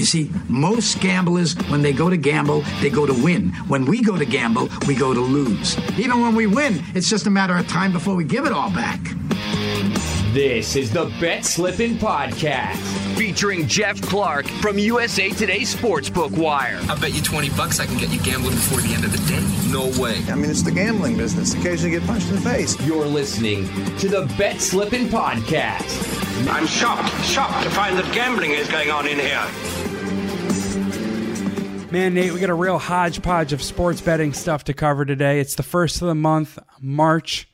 You see, most gamblers, when they go to gamble, they go to win. When we go to gamble, we go to lose. Even when we win, it's just a matter of time before we give it all back. This is the Bet Slippin' Podcast, featuring Geoff Clark from USA Today Sportsbook Wire. I bet you 20 bucks I can get you gambling before the end of the day. No way. I mean, it's the gambling business. Occasionally get punched in the face. You're listening to the Bet Slippin' Podcast. I'm shocked, shocked to find that gambling is going on in here. Man, Nate, we got a real hodgepodge of sports betting stuff to cover today. It's the first of the month, March.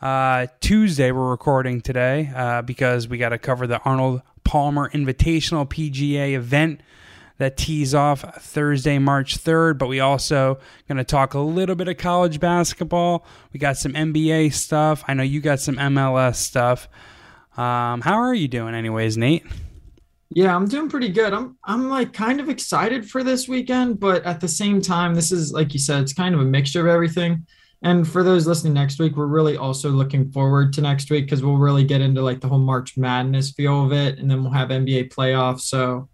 Uh, Tuesday, we're recording today uh, because we got to cover the Arnold Palmer Invitational PGA event that tees off Thursday, March 3rd. But we also going to talk a little bit of college basketball. We got some NBA stuff. I know you got some MLS stuff. Um, how are you doing, anyways, Nate? Yeah, I'm doing pretty good. I'm I'm like kind of excited for this weekend, but at the same time, this is like you said, it's kind of a mixture of everything. And for those listening next week, we're really also looking forward to next week because we'll really get into like the whole March Madness feel of it, and then we'll have NBA playoffs. So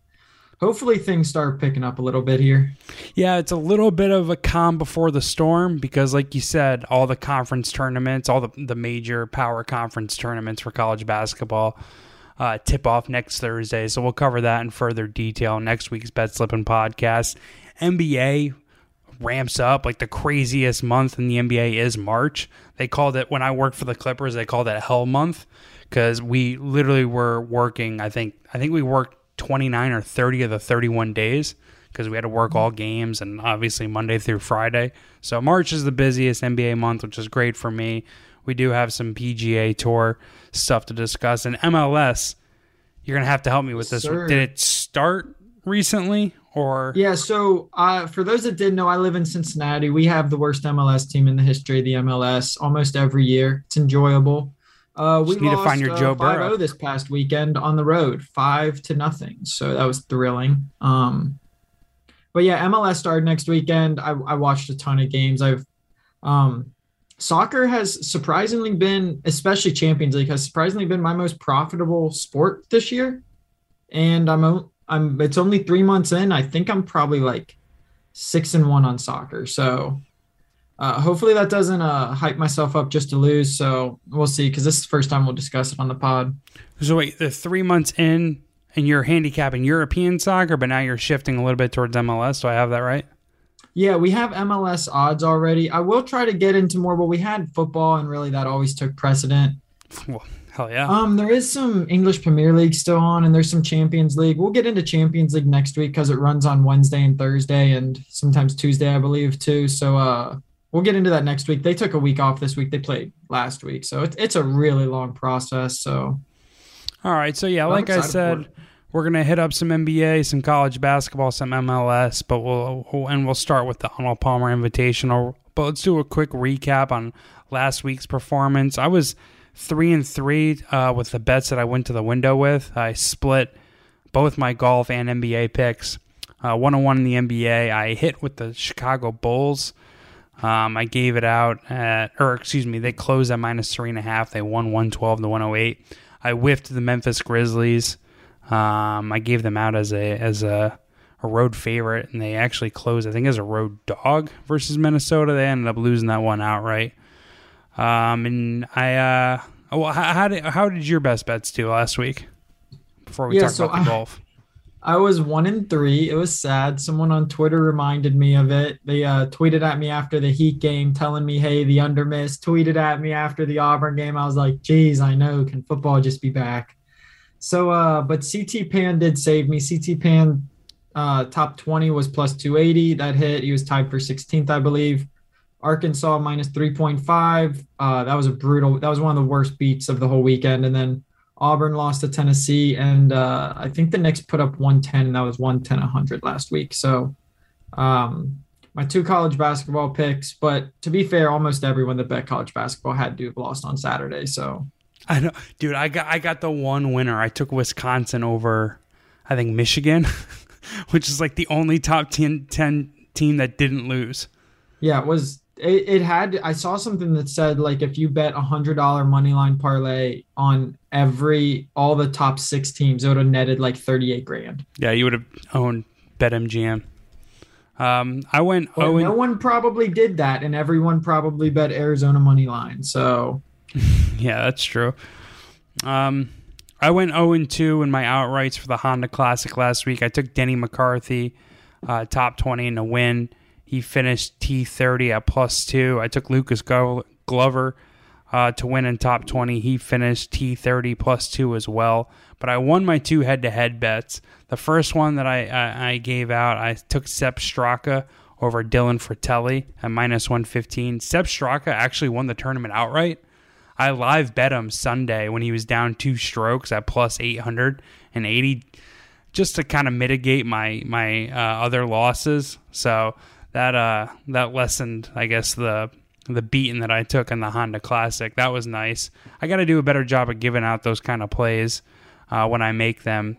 hopefully things start picking up a little bit here. Yeah, it's a little bit of a calm before the storm because, like you said, all the conference tournaments, all the the major power conference tournaments for college basketball. Uh, tip off next Thursday. So we'll cover that in further detail next week's Bet Slipping podcast. NBA ramps up like the craziest month in the NBA is March. They called it when I worked for the Clippers, they called it hell month because we literally were working, I think I think we worked 29 or 30 of the 31 days because we had to work all games and obviously Monday through Friday. So March is the busiest NBA month, which is great for me. We do have some PGA Tour stuff to discuss and MLS. You're gonna have to help me with this. Sir. Did it start recently or Yeah, so uh, for those that didn't know, I live in Cincinnati. We have the worst MLS team in the history of the MLS almost every year. It's enjoyable. Uh, we Just need to lost, find your uh, Joe 5-0 Burrow. this past weekend on the road, five to nothing. So that was thrilling. Um, but yeah, MLS started next weekend. I, I watched a ton of games. I've um, soccer has surprisingly been, especially Champions League, has surprisingly been my most profitable sport this year. And I'm I'm it's only three months in. I think I'm probably like six and one on soccer. So uh, hopefully that doesn't uh, hype myself up just to lose. So we'll see because this is the first time we'll discuss it on the pod. So wait, the three months in, and you're handicapping European soccer, but now you're shifting a little bit towards MLS. Do I have that right? Yeah, we have MLS odds already. I will try to get into more, but we had football, and really that always took precedent. Well, hell yeah. Um, there is some English Premier League still on, and there's some Champions League. We'll get into Champions League next week because it runs on Wednesday and Thursday, and sometimes Tuesday, I believe, too. So, uh, we'll get into that next week. They took a week off this week. They played last week, so it's it's a really long process. So, All right. So yeah, like I said. We're gonna hit up some NBA, some college basketball, some MLS, but we'll, and we'll start with the Arnold Palmer Invitational. But let's do a quick recap on last week's performance. I was three and three uh, with the bets that I went to the window with. I split both my golf and NBA picks. Uh, one on one in the NBA. I hit with the Chicago Bulls. Um, I gave it out at, or excuse me, they closed at minus three and a half. They won 112 to 108. I whiffed the Memphis Grizzlies. Um, I gave them out as a as a, a road favorite, and they actually closed, I think, as a road dog versus Minnesota. They ended up losing that one outright. Um, and I, uh, well, how, how did how did your best bets do last week? Before we Yeah, talk so about the I- golf. I was one in three. It was sad. Someone on Twitter reminded me of it. They uh, tweeted at me after the Heat game, telling me, "Hey, the under miss." Tweeted at me after the Auburn game. I was like, "Geez, I know. Can football just be back?" So, uh, but CT Pan did save me. CT Pan uh, top twenty was plus two eighty. That hit. He was tied for 16th, I believe. Arkansas minus 3.5. Uh, that was a brutal. That was one of the worst beats of the whole weekend. And then Auburn lost to Tennessee, and uh, I think the Knicks put up 110, and that was 110 100 last week. So, um, my two college basketball picks, but to be fair, almost everyone that bet college basketball had to have lost on Saturday. So, I know, dude. I got I got the one winner. I took Wisconsin over, I think Michigan, which is like the only top 10, 10 team that didn't lose. yeah, it was. It, it had. I saw something that said like if you bet a hundred dollar money line parlay on every all the top six teams, it would have netted like 38 grand. Yeah, you would have owned BetMGM. Um, I went. But oh, no one probably did that, and everyone probably bet Arizona money line. So yeah, that's true. Um, I went 0 and 2 in my outrights for the Honda Classic last week. I took Denny McCarthy, uh, top 20 in a win. He finished T30 at plus two. I took Lucas Glover uh, to win in top 20. He finished T30 plus two as well. But I won my two head to head bets. The first one that I, I, I, gave out, I took Sepp Straka over Dylan Frittelli at minus 115. Sepp Straka actually won the tournament outright. I live bet him Sunday when he was down two strokes at plus 880 just to kind of mitigate my my uh, other losses. So that uh that lessened, I guess, the the beating that I took in the Honda Classic. That was nice. I got to do a better job of giving out those kind of plays uh, when I make them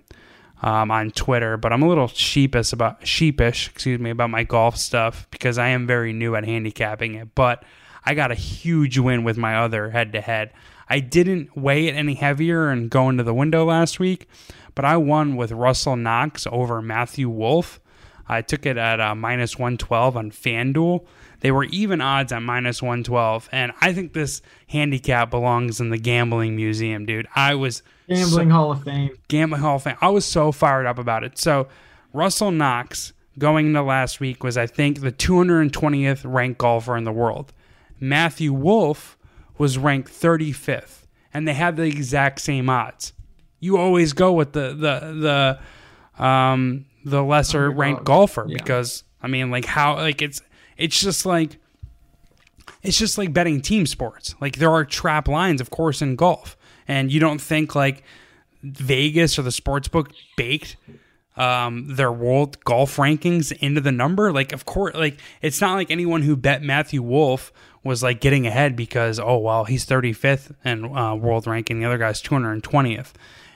um, on Twitter. But I'm a little sheepish about sheepish, excuse me, about my golf stuff because I am very new at handicapping it. But I got a huge win with my other head to head. I didn't weigh it any heavier and go into the window last week, but I won with Russell Knox over Matthew Wolff. I took it at uh, minus 112 on FanDuel. They were even odds at minus 112. And I think this handicap belongs in the gambling museum, dude. I was. Gambling so, Hall of Fame. Gambling Hall of Fame. I was so fired up about it. So, Russell Knox going into last week was, I think, the 220th ranked golfer in the world. Matthew Wolff was ranked 35th, and they had the exact same odds. You always go with the the the um, the lesser ranked golfer yeah. because I mean, like how like it's it's just like it's just like betting team sports. Like there are trap lines, of course, in golf, and you don't think like Vegas or the sports book baked um, their world golf rankings into the number. Like, of course, like it's not like anyone who bet Matthew Wolff was like getting ahead because oh well he's 35th in uh, world ranking, the other guy's 220th,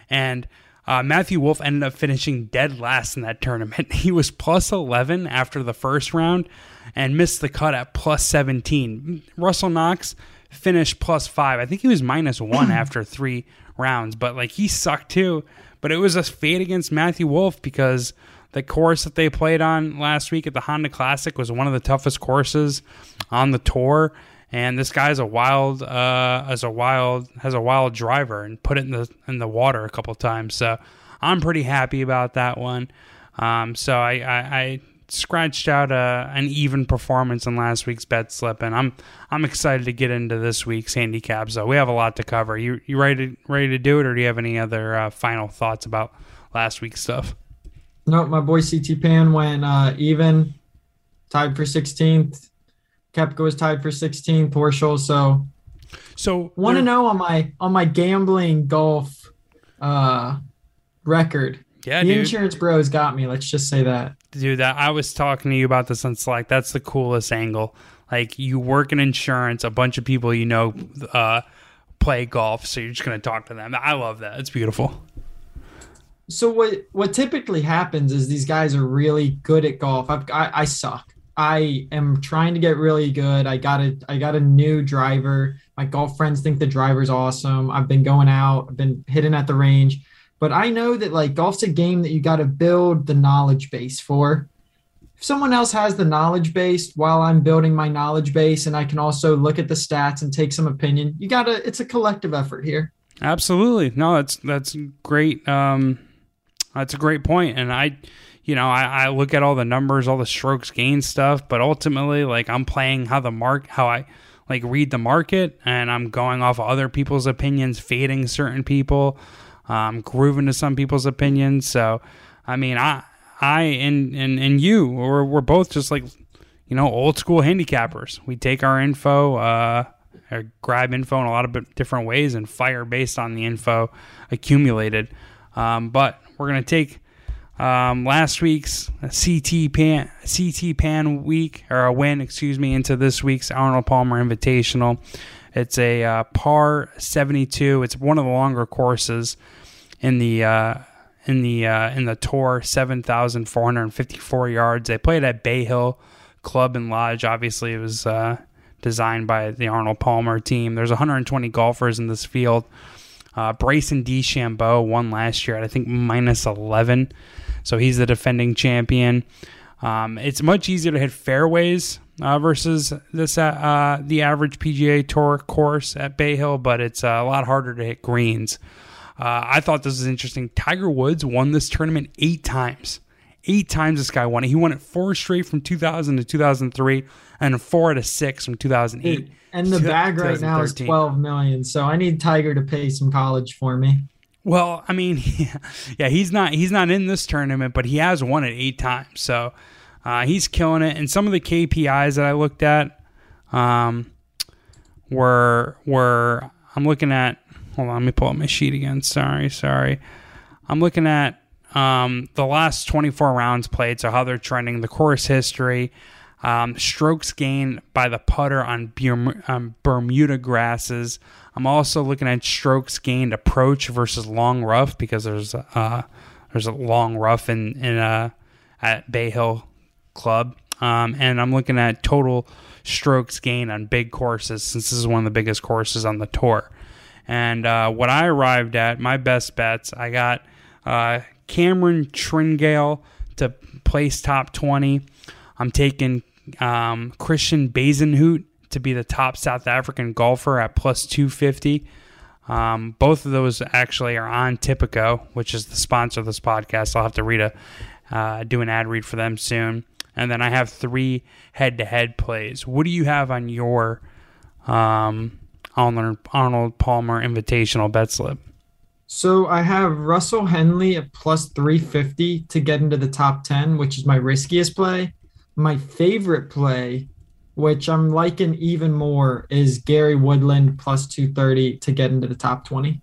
and uh, Matthew Wolff ended up finishing dead last in that tournament. He was plus 11 after the first round and missed the cut at plus 17. Russell Knox finished plus five. I think he was minus one after three rounds, but like he sucked too. But it was a fade against Matthew Wolff because the course that they played on last week at the Honda Classic was one of the toughest courses on the tour. And this guy's a wild, uh, as a wild, has a wild driver and put it in the in the water a couple times. So I'm pretty happy about that one. Um, so I, I, I scratched out a, an even performance in last week's bet slip, and I'm I'm excited to get into this week's handicap. So we have a lot to cover. You you ready to, ready to do it, or do you have any other uh, final thoughts about last week's stuff? No, my boy CT Pan went uh, even, tied for 16th. Koepka was tied for 16th. Horschel. So, so want to know on my on my gambling golf uh, record. Yeah, the dude. insurance bros got me. Let's just say that. Dude, that I was talking to you about this on Slack. That's the coolest angle. Like you work in insurance, a bunch of people you know uh, play golf, so you're just gonna talk to them. I love that. It's beautiful. So what what typically happens is these guys are really good at golf. I've, I I suck. I am trying to get really good. I got a I got a new driver. My golf friends think the driver's awesome. I've been going out, I've been hitting at the range, but I know that like golf's a game that you got to build the knowledge base for. If someone else has the knowledge base while I'm building my knowledge base and I can also look at the stats and take some opinion, you got to it's a collective effort here. Absolutely. No, that's that's great um that's a great point and I you know, I, I look at all the numbers, all the strokes gain stuff, but ultimately, like I'm playing how the mark, how I like read the market, and I'm going off of other people's opinions, fading certain people, um, grooving to some people's opinions. So, I mean, I, I, and and and you, we're we're both just like, you know, old school handicappers. We take our info, uh, or grab info in a lot of different ways and fire based on the info accumulated. Um, but we're gonna take um, last week's CT Pan CT Pan week or a win, excuse me, into this week's Arnold Palmer Invitational. It's a uh, par 72. It's one of the longer courses in the uh, in the uh, in the tour, 7,454 yards. They played at Bay Hill Club and Lodge. Obviously, it was uh, designed by the Arnold Palmer team. There's 120 golfers in this field. Uh, Bryson DeChambeau won last year at I think minus 11, so he's the defending champion. Um, it's much easier to hit fairways uh, versus this uh, the average PGA Tour course at Bay Hill, but it's uh, a lot harder to hit greens. Uh, I thought this was interesting. Tiger Woods won this tournament eight times. Eight times this guy won it. He won it four straight from 2000 to 2003, and four to six from 2008. And the bag right now is 12 million. So I need Tiger to pay some college for me. Well, I mean, yeah, yeah, he's not he's not in this tournament, but he has won it eight times. So uh, he's killing it. And some of the KPIs that I looked at um, were were I'm looking at. Hold on, let me pull up my sheet again. Sorry, sorry. I'm looking at um, the last 24 rounds played, so how they're trending, the course history, um, strokes gained by the putter on um, Bermuda grasses. I'm also looking at strokes gained approach versus long rough because there's uh, there's a long rough in in uh, at Bay Hill Club, um, and I'm looking at total strokes gained on big courses since this is one of the biggest courses on the tour. And uh, what I arrived at, my best bets, I got uh, Cameron Tringale to place top 20. I'm taking um, Christiaan Bezuidenhout to be the top South African golfer at plus 250. Um, both of those actually are on Tipico, which is the sponsor of this podcast. I'll have to read a uh, do an ad read for them soon. And then I have three head-to-head plays. What do you have on your um, Arnold, Arnold Palmer Invitational bet slip? So I have Russell Henley at plus 350 to get into the top 10, which is my riskiest play. My favorite play, which I'm liking even more, is Gary Woodland plus 230 to get into the top 20.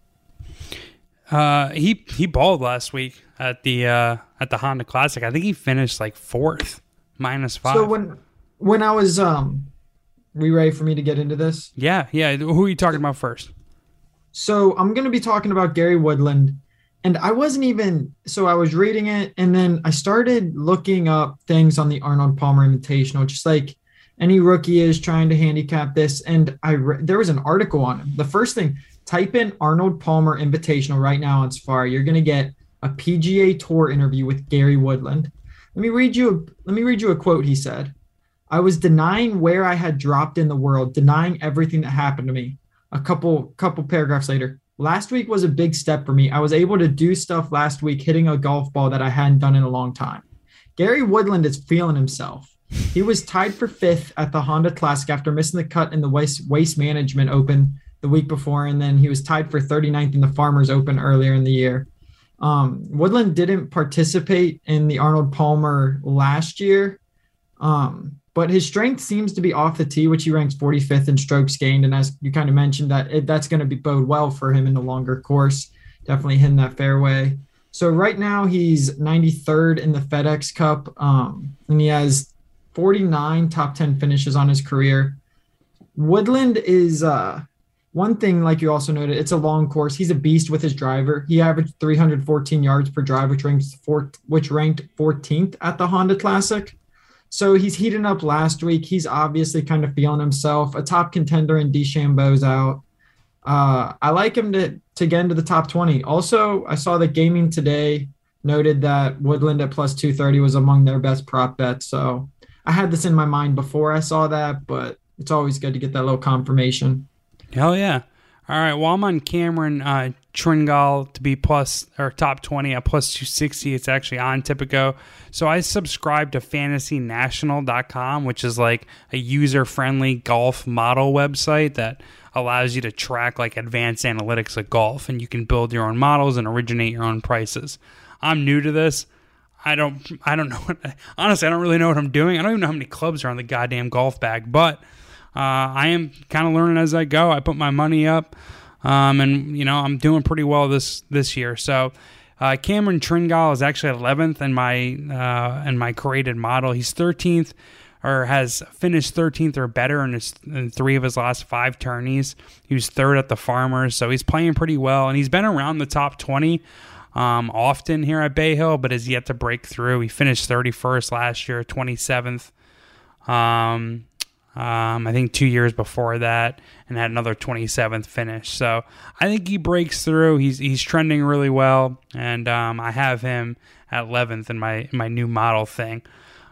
Uh, he he balled last week at the uh, at the Honda Classic. I think he finished like fourth, minus five. So when when I was um, we ready for me to get into this? Yeah, yeah. Who are you talking about first? So I'm going to be talking about Gary Woodland. And I wasn't even, so I was reading it and then I started looking up things on the Arnold Palmer Invitational, just like any rookie is trying to handicap this. And I re- there was an article on him. The first thing, type in Arnold Palmer Invitational right now on Safari. You're going to get a PGA Tour interview with Gary Woodland. Let me read you. Let me read you a quote. He said, "I was denying where I had dropped in the world, denying everything that happened to me a couple couple paragraphs later. Last week was a big step for me. I was able to do stuff last week, hitting a golf ball that I hadn't done in a long time. Gary Woodland is feeling himself. He was tied for fifth at the Honda Classic after missing the cut in the Waste, waste Management Open the week before, and then he was tied for 39th in the Farmers Open earlier in the year. Um, Woodland didn't participate in the Arnold Palmer last year, um, but his strength seems to be off the tee, which he ranks 45th in strokes gained. And as you kind of mentioned, that it, that's going to be bode well for him in the longer course. Definitely hitting that fairway. So right now he's 93rd in the FedEx Cup, um, and he has 49 top 10 finishes on his career. Woodland is uh, one thing, like you also noted, it's a long course. He's a beast with his driver. He averaged 314 yards per drive, which ranked fourth, which ranked 14th at the Honda Classic. So he's heating up last week. He's obviously kind of feeling himself. A top contender in DeChambeau's out. Uh, I like him to to get into the top 20. Also, I saw that Gaming Today noted that Woodland at plus 230 was among their best prop bets. So I had this in my mind before I saw that, but it's always good to get that little confirmation. Hell yeah. All right. Well, I'm on Cameron uh, Tringale to be plus or top 20 at plus 260. It's actually on Tipico. So I subscribe to fantasynational.com, which is like a user friendly golf model website that allows you to track like advanced analytics of golf and you can build your own models and originate your own prices. I'm new to this. I don't I don't know what, honestly I don't really know what I'm doing. I don't even know how many clubs are on the goddamn golf bag, but uh, I am kind of learning as I go. I put my money up. Um, and you know I'm doing pretty well this this year. So uh, Cameron Tringale is actually 11th in my uh, in my created model. He's 13th or has finished 13th or better in, his, in three of his last five tourneys. He was third at the Farmers, so he's playing pretty well, and he's been around the top 20 um, often here at Bay Hill, but has yet to break through. He finished 31st last year, 27th. Um, Um, I think two years before that, and had another 27th finish. So I think he breaks through. He's he's trending really well, and um, I have him at 11th in my in my new model thing.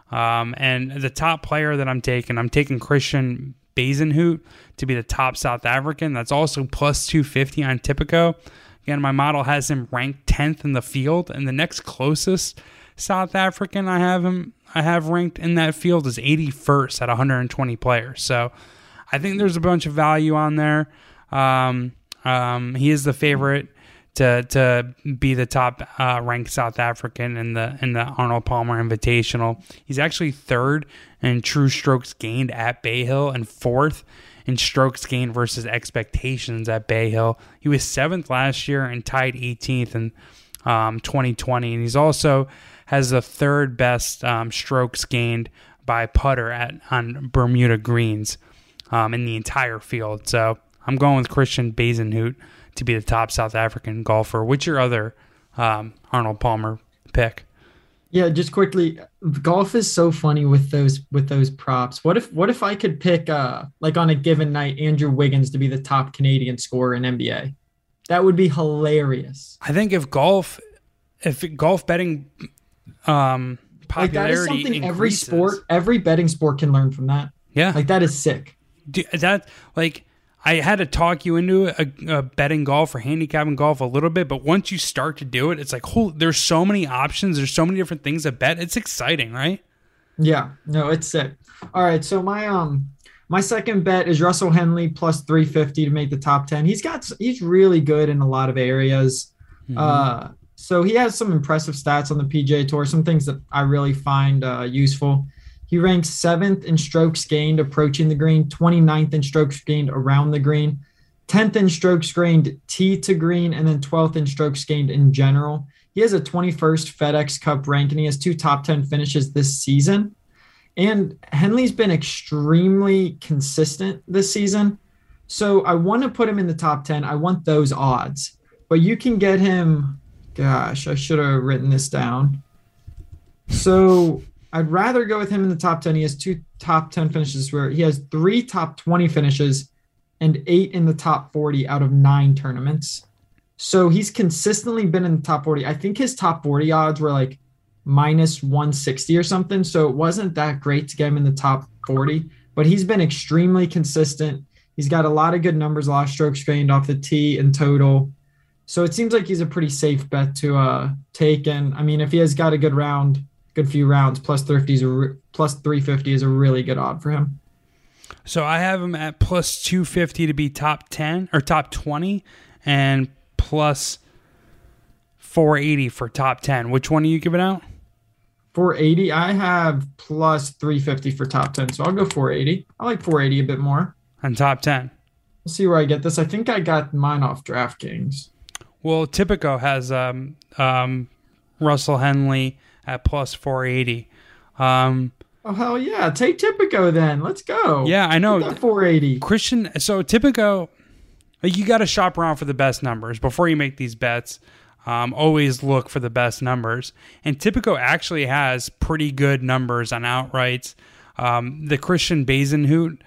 Um, and the top player that I'm taking, I'm taking Christiaan Bezuidenhout to be the top South African. That's also plus 250 on Tipico. Again, my model has him ranked 10th in the field, and the next closest South African I have him I have ranked in that field is 81st at 120 players. So I think there's a bunch of value on there. Um, um, he is the favorite to to be the top uh, ranked South African in the in the Arnold Palmer Invitational. He's actually third in true strokes gained at Bay Hill and fourth in strokes gained versus expectations at Bay Hill. He was seventh last year and tied 18th in um, 2020, and he's also has the third best um, strokes gained by putter at on Bermuda greens um, in the entire field. So I'm going with Christiaan Bezuidenhout to be the top South African golfer. What's your other um, Arnold Palmer pick? Yeah, just quickly, golf is so funny with those with those props. What if what if I could pick uh like on a given night Andrew Wiggins to be the top Canadian scorer in NBA? That would be hilarious. I think if golf if golf betting um Like that is popularity something every sport, every betting sport can learn from that. Yeah. Like that is sick. That like I had to talk you into a, a betting golf or handicapping golf a little bit, but once you start to do it, it's like, oh, there's so many options. There's so many different things to bet. It's exciting, right? Yeah, no, it's sick. All right, so my um my second bet is Russell Henley plus 350 to make the top 10. He's got he's really good in a lot of areas. Uh so he has some impressive stats on the PGA Tour, some things that I really find uh, useful. He ranks seventh in strokes gained approaching the green, 29th in strokes gained around the green, 10th in strokes gained tee to green, and then 12th in strokes gained in general. He has a 21st FedEx Cup rank and he has two top 10 finishes this season. And Henley's been extremely consistent this season. So I want to put him in the top 10. I want those odds. But you can get him, gosh, I should have written this down. So I'd rather go with him in the top 10. He has two top 10 finishes where he has three top 20 finishes and eight in the top 40 out of nine tournaments. So he's consistently been in the top 40. I think his top 40 odds were like minus 160 or something. So it wasn't that great to get him in the top 40, but he's been extremely consistent. He's got a lot of good numbers, a lot of strokes gained off the tee in total. So it seems like he's a pretty safe bet to uh, take. And I mean, if he has got a good round, good few rounds, plus 350 is a re- plus 350 is a really good odd for him. So I have him at plus 250 to be top 10 or top 20 and plus 480 for top 10. Which one are you giving out? 480, I have plus 350 for top 10. So I'll go 480. I like 480 a bit more. On top 10. We'll see where I get this. I think I got mine off DraftKings. Well, Tipico has um, um, Russell Henley at plus 480. Um, Oh hell yeah! Take Tipico then. Let's go. Yeah, I know. 480. Christian, so Tipico, like, you got to shop around for the best numbers before you make these bets. Um, always look for the best numbers. And Tipico actually has pretty good numbers on outrights. Um, the Christiaan Bezuidenhout,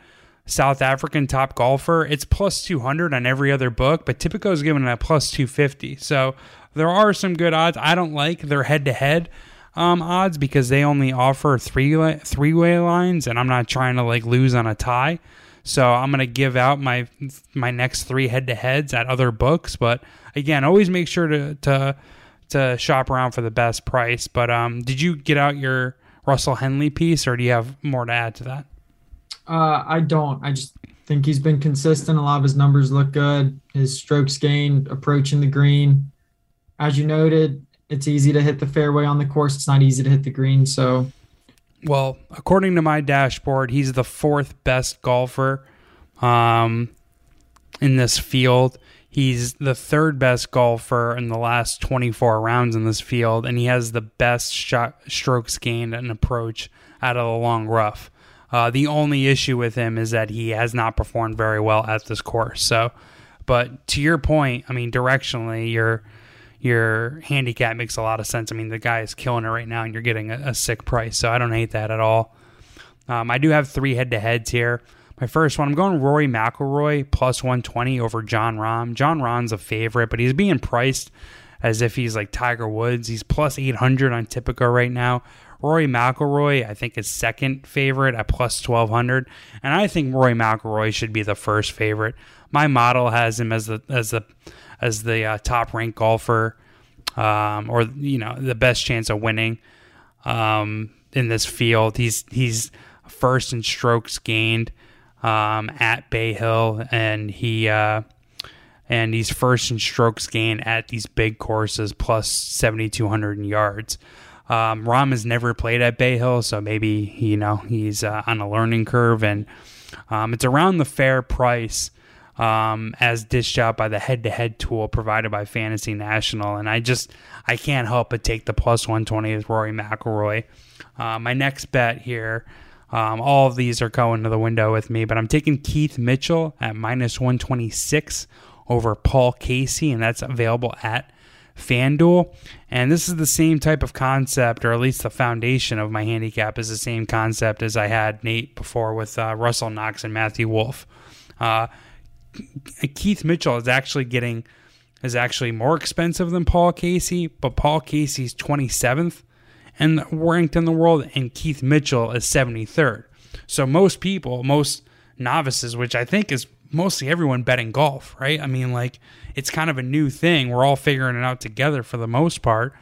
South African top golfer, it's plus 200 on every other book, but Tipico is given it at plus 250. So there are some good odds. I don't like their head to head odds because they only offer three three way lines, and I'm not trying to like lose on a tie. So I'm gonna give out my my next three head to heads at other books. But again, always make sure to to to shop around for the best price. But um, did you get out your Russell Henley piece, or do you have more to add to that? Uh, I don't. I just think he's been consistent. A lot of his numbers look good. His strokes gained approaching the green. As you noted, it's easy to hit the fairway on the course. It's not easy to hit the green. So Well, according to my dashboard, he's the fourth best golfer um, in this field. He's the third best golfer in the last 24 rounds in this field, and he has the best shot strokes gained and approach out of the long rough. Uh, the only issue with him is that he has not performed very well at this course. So, but to your point, I mean, directionally, your your handicap makes a lot of sense. I mean, the guy is killing it right now, and you're getting a, a sick price. So I don't hate that at all. Um, I do have three head to heads here. My first one, I'm going Rory McIlroy plus 120 over Jon Rahm. Jon Rahm's a favorite, but he's being priced as if he's like Tiger Woods. He's plus 800 on Tipico right now. Rory McIlroy, I think, is second favorite at plus 1200, and I think Rory McIlroy should be the first favorite. My model has him as the as the as the uh, top ranked golfer, um, or you know the best chance of winning um, in this field. He's he's first in strokes gained um, at Bay Hill, and he uh, and he's first in strokes gained at these big courses, plus seventy two hundred yards. Um, Rahm has never played at Bay Hill, so maybe you know he's uh, on a learning curve, and um, it's around the fair price um, as dished out by the head-to-head tool provided by Fantasy National, and I just I can't help but take the plus one twenty with Rory McIlroy. Uh, my next bet here. Um, all of these are going to the window with me, but I'm taking Keith Mitchell at minus 126 over Paul Casey, and that's available at FanDuel. And this is the same type of concept, or at least the foundation of my handicap is the same concept as I had Nate before with uh, Russell Knox and Matthew Wolff. Uh, Keith Mitchell is actually getting is actually more expensive than Paul Casey, but Paul Casey's 27th and ranked in the world, and Keith Mitchell is 73rd. So most people, most novices, which I think is mostly everyone betting golf, right? I mean, like it's kind of a new thing. We're all figuring it out together for the most part.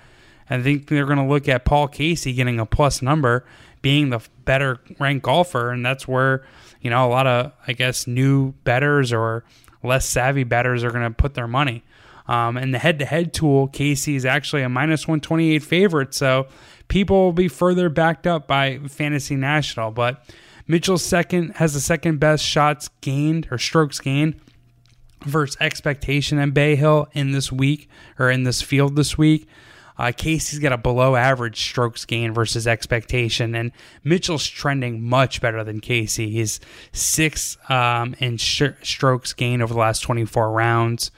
I think they're going to look at Paul Casey getting a plus number, being the better ranked golfer, and that's where you know a lot of I guess new betters or less savvy betters are going to put their money. Um, and the head-to-head tool, Casey is actually a minus 128 favorite, so people will be further backed up by Fantasy National. But Mitchell's second has the second best shots gained or strokes gained versus expectation in Bay Hill in this week or in this field this week. Uh, Casey's got a below average strokes gain versus expectation, and Mitchell's trending much better than Casey. He's six um, in sh- strokes gain over the last 24 rounds.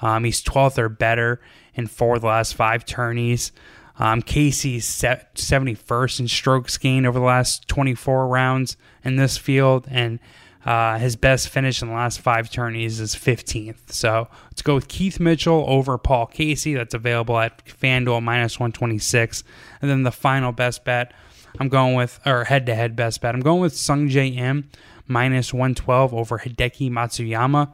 Um, he's 12th or better in four of the last five tourneys. Um, Casey's 71st in strokes gained over the last 24 rounds in this field, and uh, his best finish in the last five tourneys is 15th. So let's go with Keith Mitchell over Paul Casey. That's available at FanDuel minus 126. And then the final best bet, I'm going with, or head to head best bet, I'm going with Sungjae Im minus 112 over Hideki Matsuyama.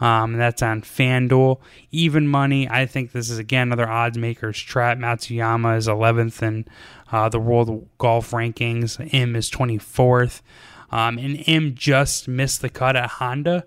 Um, that's on FanDuel. Even money. I think this is again another odds makers trap. Matsuyama is 11th in uh, the world golf rankings. Im is 24th. Um, and Im just missed the cut at Honda,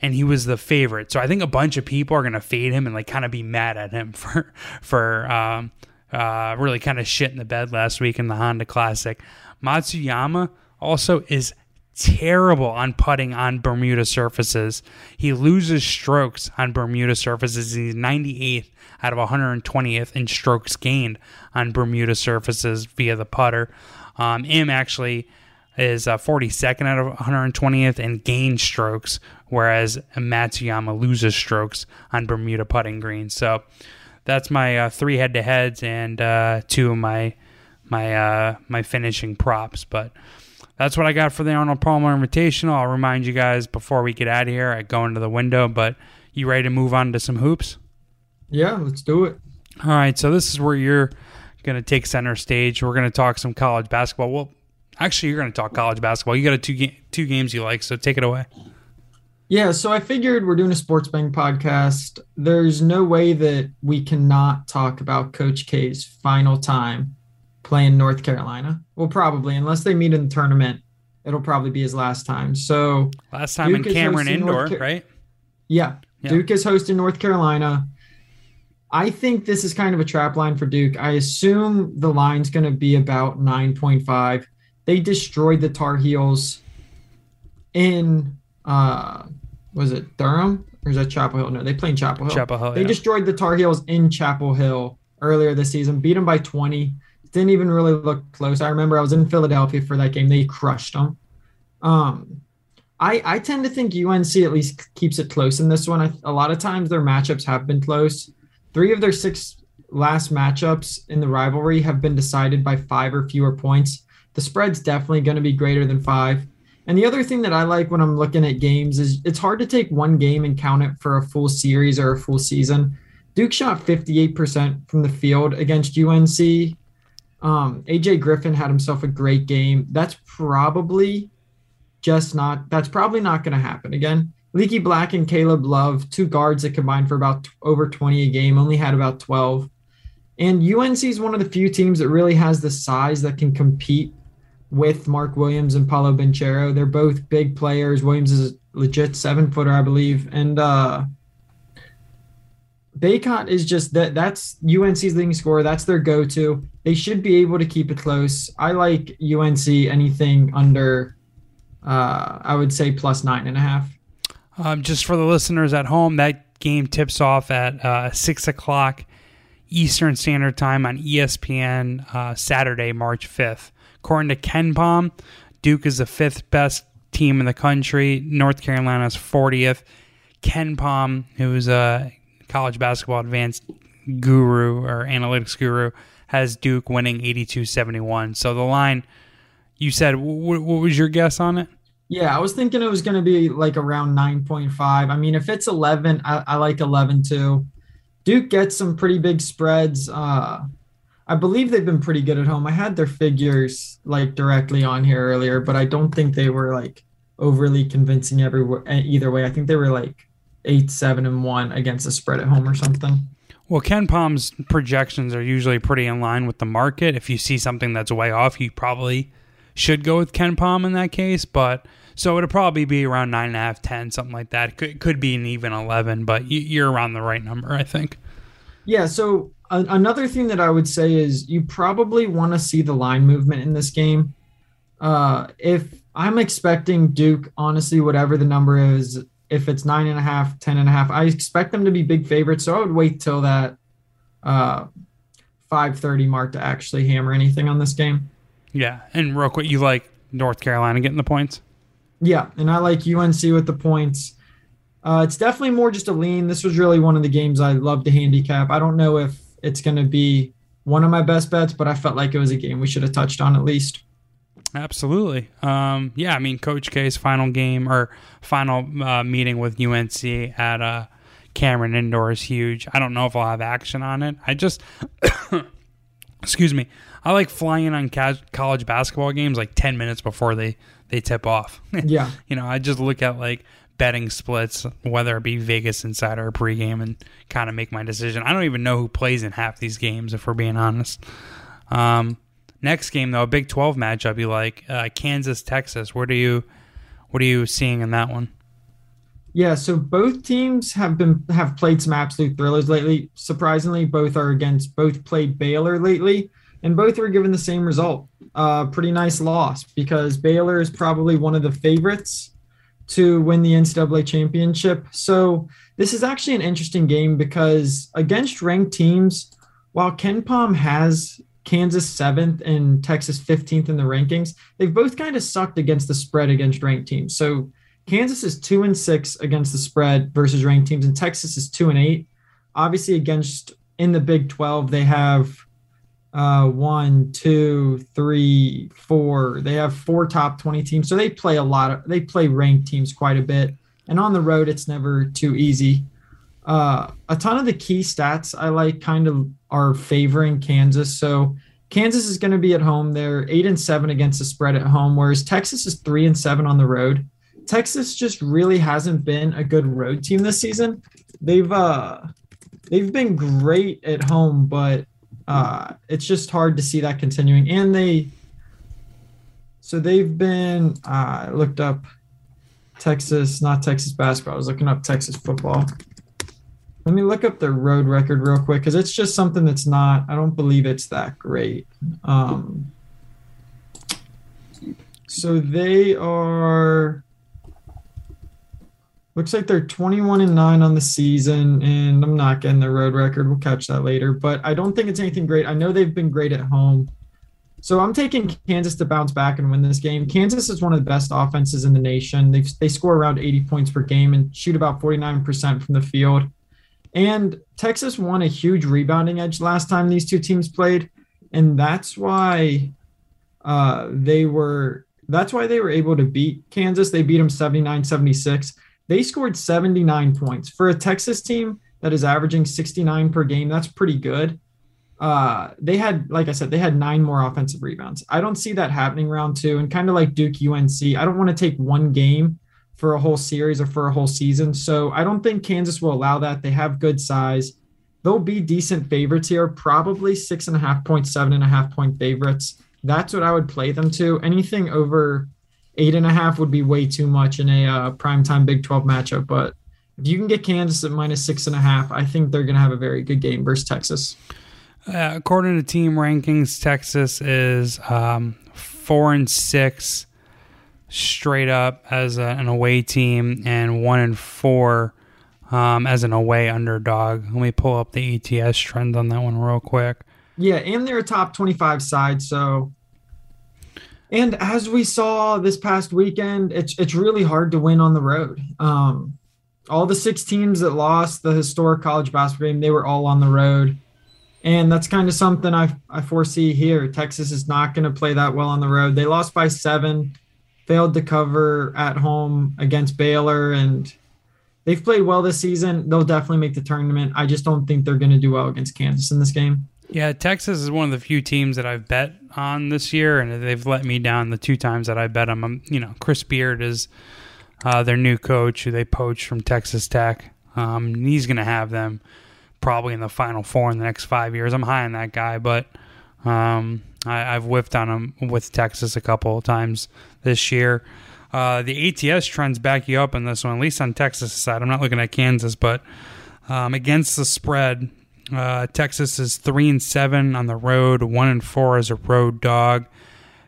and he was the favorite. So I think a bunch of people are going to fade him and like kind of be mad at him for for um, uh, really kind of shit in the bed last week in the Honda Classic. Matsuyama also is terrible on putting on Bermuda surfaces. He loses strokes on Bermuda surfaces. He's 98th out of 120th in strokes gained on Bermuda surfaces via the putter. Um, actually is uh, 42nd out of 120th in gain strokes, whereas Matsuyama loses strokes on Bermuda putting greens. So that's my uh, three head to heads and uh, two of my my uh, my finishing props. But that's what I got for the Arnold Palmer Invitational. I'll remind you guys before we get out of here. I go into the window, but you ready to move on to some hoops? Yeah, let's do it. All right, so this is where you're going to take center stage. We're going to talk some college basketball. Well, Actually, you're going to talk college basketball. You got a two ga- two games you like, so take it away. Yeah, so I figured we're doing a sports betting podcast. There's no way that we cannot talk about Coach K's final time playing North Carolina. Well, probably, unless they meet in the tournament, it'll probably be his last time. So last time Duke in Cameron Indoor, Car- right? Yeah. yeah, Duke is hosting North Carolina. I think this is kind of a trap line for Duke. I assume the line's going to be about 9.5 they destroyed the Tar Heels in uh was it Durham or is that Chapel Hill? No, they played in Chapel Hill. Chapel Hill. They yeah. destroyed the Tar Heels in Chapel Hill earlier this season, beat them by 20. Didn't even really look close. I remember I was in Philadelphia for that game. They crushed them. Um, I I tend to think UNC at least keeps it close in this one. I, a lot of times their matchups have been close. Three of their six last matchups in the rivalry have been decided by five or fewer points. the spread's definitely going to be greater than five. And the other thing that I like when I'm looking at games is it's hard to take one game and count it for a full series or a full season. Duke shot 58% from the field against UNC. Um, AJ Griffin had himself a great game. That's probably just not, that's probably not going to happen again. Leaky Black and Caleb Love, two guards that combined for about t- over 20 a game, only had about 12. And UNC is one of the few teams that really has the size that can compete with Mark Williams and Paolo Banchero. They're both big players. Williams is a legit seven footer, I believe. And uh Bacot is just that that's UNC's leading scorer. That's their go-to. They should be able to keep it close. I like UNC anything under uh I would say plus nine and a half. Um, just for the listeners at home, that game tips off at uh, six o'clock Eastern Standard Time on ESPN uh, Saturday, March fifth. According to KenPom, Duke is the fifth best team in the country. North Carolina's 40th. KenPom, who's a college basketball advanced guru or analytics guru, has Duke winning 82 71. So the line, you said, what, what was your guess on it? Yeah, I was thinking it was going to be like around 9.5. I mean, if it's 11, I, I like 11 too. Duke gets some pretty big spreads. Uh, I believe they've been pretty good at home. I had their figures like directly on here earlier, but I don't think they were like overly convincing everywhere either way. I think they were like eight, seven, and one against the spread at home or something. Well, KenPom's projections are usually pretty in line with the market. If you see something that's way off, you probably should go with KenPom in that case. But so it'll probably be around nine and a half, ten, something like that. It could, could be an even eleven, but you're around the right number, I think. Yeah. So another thing that I would say is you probably want to see the line movement in this game. Uh, if I'm expecting Duke, honestly, whatever the number is, if it's nine and a half, ten and a half, I expect them to be big favorites. So I would wait till that uh, 5:30 mark to actually hammer anything on this game. Yeah, and real quick, you like North Carolina getting the points? Yeah, and I like UNC with the points. Uh, it's definitely more just a lean. This was really one of the games I love to handicap. I don't know if it's going to be one of my best bets, but I felt like it was a game we should have touched on at least. Absolutely. Um, yeah, I mean, Coach K's final game or final uh, meeting with UNC at uh, Cameron Indoor is huge. I don't know if I'll have action on it. I just, excuse me, I like flying on college basketball games like 10 minutes before they, they tip off. Yeah. you know, I just look at like betting splits, whether it be Vegas Insider or pregame, and kind of make my decision. I don't even know who plays in half these games, if we're being honest. Um, next game though, a Big Twelve matchup. You like uh, Kansas Texas? What are you what are you seeing in that one? Yeah, so both teams have been have played some absolute thrillers lately. Surprisingly, both are against both played Baylor lately, and both were given the same result. Uh, pretty nice loss because Baylor is probably one of the favorites to win the NCAA championship. So this is actually an interesting game because against ranked teams, while KenPom has Kansas seventh and Texas 15th in the rankings, they've both kind of sucked against the spread against ranked teams. So Kansas is two and six against the spread versus ranked teams, and Texas is two and eight. Obviously, against in the Big 12, they have uh, one, two, three, four. They have four top 20 teams. So they play a lot of, they play ranked teams quite a bit. And on the road, it's never too easy. Uh, a ton of the key stats I like kind of are favoring Kansas. So Kansas is going to be at home. They're eight and seven against the spread at home, whereas Texas is three and seven on the road. Texas just really hasn't been a good road team this season. They've uh they've been great at home, but uh, it's just hard to see that continuing. And they, so they've been, uh, looked up Texas, not Texas basketball. I was looking up Texas football. Let me look up the road record real quick because it's just something that's not, I don't believe it's that great. Um, so they are Looks like they're 21 and 9 on the season, and I'm not getting the road record. We'll catch that later, but I don't think it's anything great. I know they've been great at home. So I'm taking Kansas to bounce back and win this game. Kansas is one of the best offenses in the nation. They they score around 80 points per game and shoot about 49% from the field. And Texas won a huge rebounding edge last time these two teams played, and that's why Uh, they were that's why they were able to beat Kansas. They beat them 79 76. They scored 79 points for a Texas team that is averaging 69 per game. That's pretty good. Uh, they had, like I said, they had nine more offensive rebounds. I don't see that happening round two. And kind of like Duke UNC, I don't want to take one game for a whole series or for a whole season. So I don't think Kansas will allow that. They have good size. They'll be decent favorites here, probably six and a half point, seven and a half point favorites. That's what I would play them to. Anything over eight and a half would be way too much in a uh, primetime Big 12 matchup. But if you can get Kansas at minus six and a half, I think they're going to have a very good game versus Texas. Uh, according to team rankings, Texas is um, four and six straight up as a, an away team, and one and four um, as an away underdog. Let me pull up the ATS trend on that one real quick. Yeah, and they're a top 25 side. So, and as we saw this past weekend, it's it's really hard to win on the road. Um, all the six teams that lost the historic college basketball game, they were all on the road. And that's kind of something I, I foresee here. Texas is not going to play that well on the road. They lost by seven, failed to cover at home against Baylor, and they've played well this season. They'll definitely make the tournament. I just don't think they're going to do well against Kansas in this game. Yeah, Texas is one of the few teams that I've bet on this year, and they've let me down the two times that I bet them. I'm, you know, Chris Beard is uh, their new coach who they poached from Texas Tech. Um, he's going to have them probably in the Final Four in the next five years. I'm high on that guy, but um, I, have whiffed on him with Texas a couple of times this year. Uh, the ATS trends back you up in this one, at least on Texas side. I'm not looking at Kansas, but um, against the spread, uh, Texas is three and seven on the road, one and four as a road dog,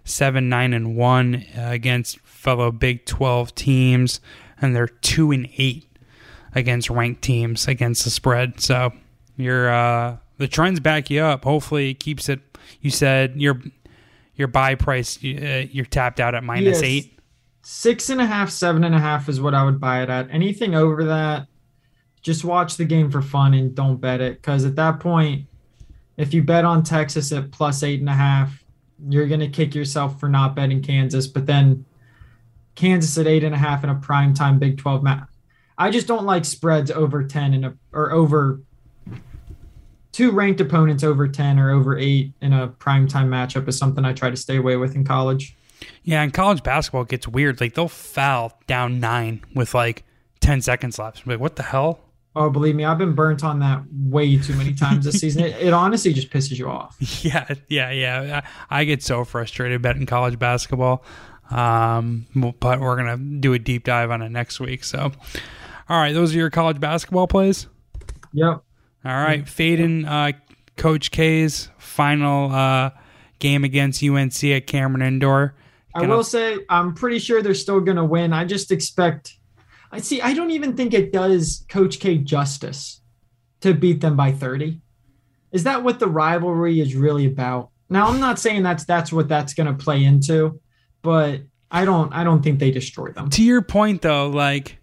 seven nine and one against fellow Big Twelve teams, and they're two and eight against ranked teams against the spread. So your uh, the trends back you up. Hopefully, it keeps it. You said your your buy price. Uh, you're tapped out at minus yes. eight. Six and a half, seven and a half is what I would buy it at. Anything over that, just watch the game for fun and don't bet it. Because at that point, if you bet on Texas at plus eight and a half, you're gonna kick yourself for not betting Kansas. But then Kansas at eight and a half in a prime time Big Twelve match. I just don't like spreads over ten in a or over two ranked opponents over 10 or over 8 in a primetime matchup is something I try to stay away with in college. Yeah, in college basketball it gets weird. Like they'll foul down 9 with like 10 seconds left. Like what the hell? Oh, believe me, I've been burnt on that way too many times this season. It, it, honestly just pisses you off. Yeah, yeah, yeah. I, I get so frustrated betting college basketball. Um, but we're gonna do a deep dive on it next week. So, all right, those are your college basketball plays. Yep. All right, fading uh, Coach K's final uh, game against UNC at Cameron Indoor. Gonna... I will say I'm pretty sure they're still going to win. I just expect. I see. I don't even think it does Coach K justice to beat them by 30. Is that what the rivalry is really about? Now, I'm not saying that's that's what that's going to play into, but I don't I don't think they destroy them. To your point though, like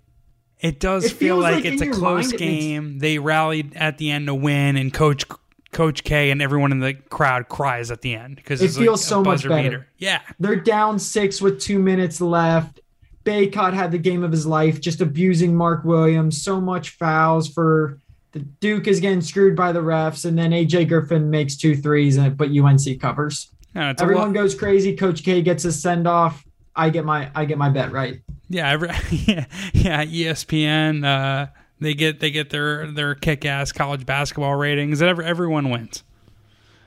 it does it feel like, like it's a close game. Makes... They rallied at the end to win, and Coach Coach K and everyone in the crowd cries at the end because it feels like so much better. Beater. Yeah, they're down six with two minutes left. Bacot had the game of his life, just abusing Mark Williams. So much fouls for the Duke is getting screwed by the refs, and then AJ Griffin makes two threes, and but UNC covers. Yeah, Everyone goes crazy. Coach K gets a send off. I get my I get my bet right. Yeah, every, yeah, yeah. ESPN, uh, they get they get their their kick ass college basketball ratings. Every, everyone wins.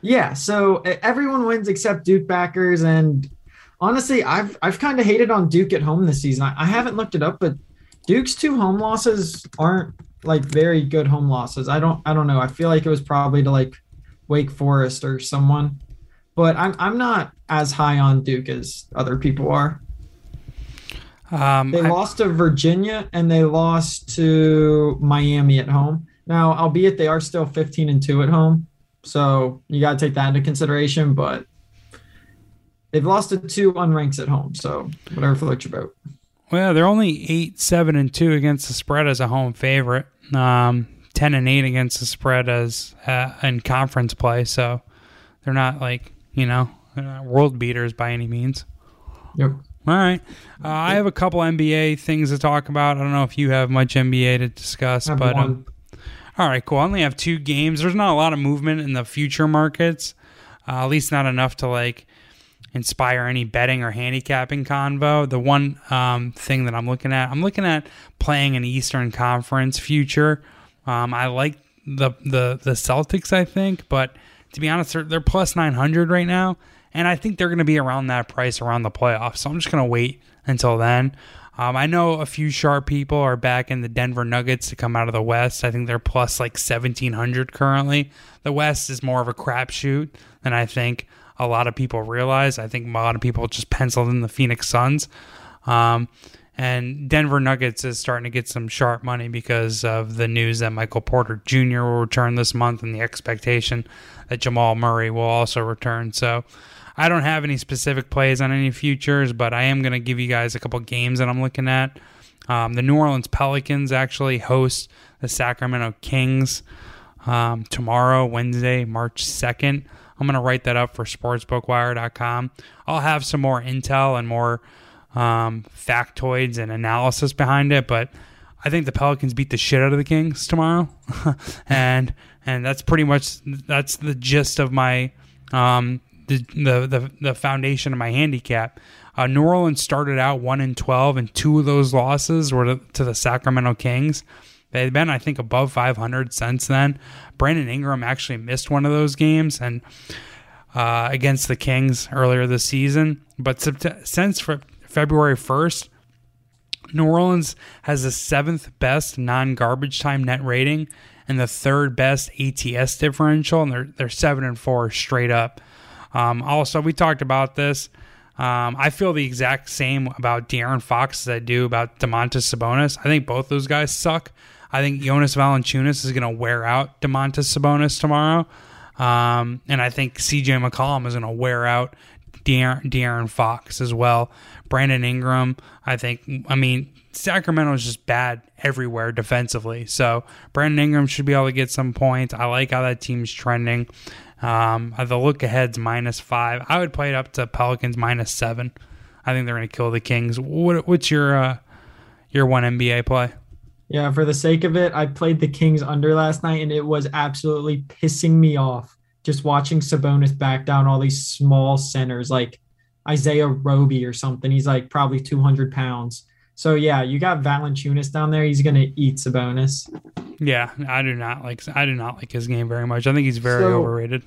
Yeah, so everyone wins except Duke backers, and honestly, I've I've kind of hated on Duke at home this season. I, I haven't looked it up, but Duke's two home losses aren't like very good home losses. I don't I don't know. I feel like it was probably to like Wake Forest or someone, but I'm I'm not as high on Duke as other people are. Um, they I, lost to Virginia and they lost to Miami at home. Now, albeit they are still 15 and 2 at home. So you got to take that into consideration, but they've lost to two unranks at home. So whatever floats your boat. Well, they're only 8 7 and 2 against the spread as a home favorite. Um, 10 and 8 against the spread as uh, in conference play. So they're not like, you know, they're not world beaters by any means. Yep. All right. Uh, I have a couple NBA things to talk about. I don't know if you have much NBA to discuss, but um, all right, cool. I only have two games. There's not a lot of movement in the future markets, uh, at least not enough to like inspire any betting or handicapping convo. The one um, thing that I'm looking at, I'm looking at playing an Eastern Conference future. Um, I like the the the Celtics, I think, but to be honest, they're, they're plus 900 right now, and I think they're going to be around that price around the playoffs. So I'm just going to wait until then. Um, I know a few sharp people are back in the Denver Nuggets to come out of the West. I think they're plus like 1700 currently. The West is more of a crapshoot than I think a lot of people realize. I think a lot of people just penciled in the Phoenix Suns. Um, and Denver Nuggets is starting to get some sharp money because of the news that Michael Porter Jr. will return this month and the expectation that Jamal Murray will also return. So I don't have any specific plays on any futures, but I am going to give you guys a couple games that I'm looking at. Um, the New Orleans Pelicans actually host the Sacramento Kings um, tomorrow, Wednesday, March 2nd. I'm going to write that up for sportsbookwire.com. I'll have some more intel and more um, factoids and analysis behind it, but I think the Pelicans beat the shit out of the Kings tomorrow, and and that's pretty much that's the gist of my um, the, the the the foundation of my handicap. Uh, New Orleans started out one and twelve, and two of those losses were to, the Sacramento Kings. They've been, I think, above 500 since then. Brandon Ingram actually missed one of those games and uh, against the Kings earlier this season. But since February 1st, New Orleans has the seventh best non-garbage time net rating and the third best ATS differential, and they're they're seven and four straight up. Um, also, we talked about this. Um, I feel the exact same about De'Aaron Fox as I do about Domantas Sabonis. I think both those guys suck. I think Jonas Valanciunas is going to wear out Domantas Sabonis tomorrow, um, and I think CJ McCollum is going to wear out De'Aaron, De'Aaron Fox as well. Brandon Ingram, I think. I mean, Sacramento is just bad everywhere defensively. So Brandon Ingram should be able to get some points. I like how that team's trending. Um, the look ahead's minus five. I would play it up to Pelicans minus seven. I think they're going to kill the Kings. What, what's your uh, your one NBA play? Yeah, for the sake of it, I played the Kings under last night, and it was absolutely pissing me off just watching Sabonis back down all these small centers like Isaiah Roby or something. He's like probably 200 pounds. So yeah, you got Valanciunas down there. He's gonna eat Sabonis. Yeah, I do not like I do not like his game very much. I think he's very So- overrated.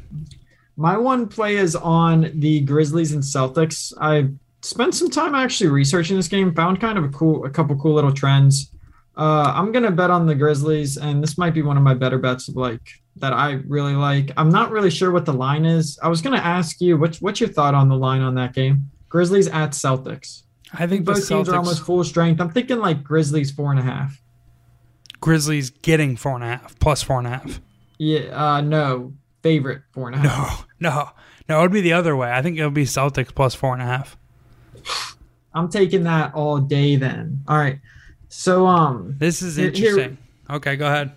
My one play is on the Grizzlies and Celtics. I spent some time actually researching this game, found kind of a cool, a couple cool little trends. Uh, I'm gonna bet on the Grizzlies, and this might be one of my better bets, like that I really like. I'm not really sure what the line is. I was gonna ask you, what's what's your thought on the line on that game? Grizzlies at Celtics. I think Both teams are almost full strength. I'm thinking like Grizzlies four and a half. Grizzlies getting four and a half plus four and a half. Yeah, uh, no favorite four and a half. No, no, no. It would be the other way. I think it would be Celtics plus four and a half. I'm taking that all day then. All right. So um This is Here- here- interesting. Okay, go ahead.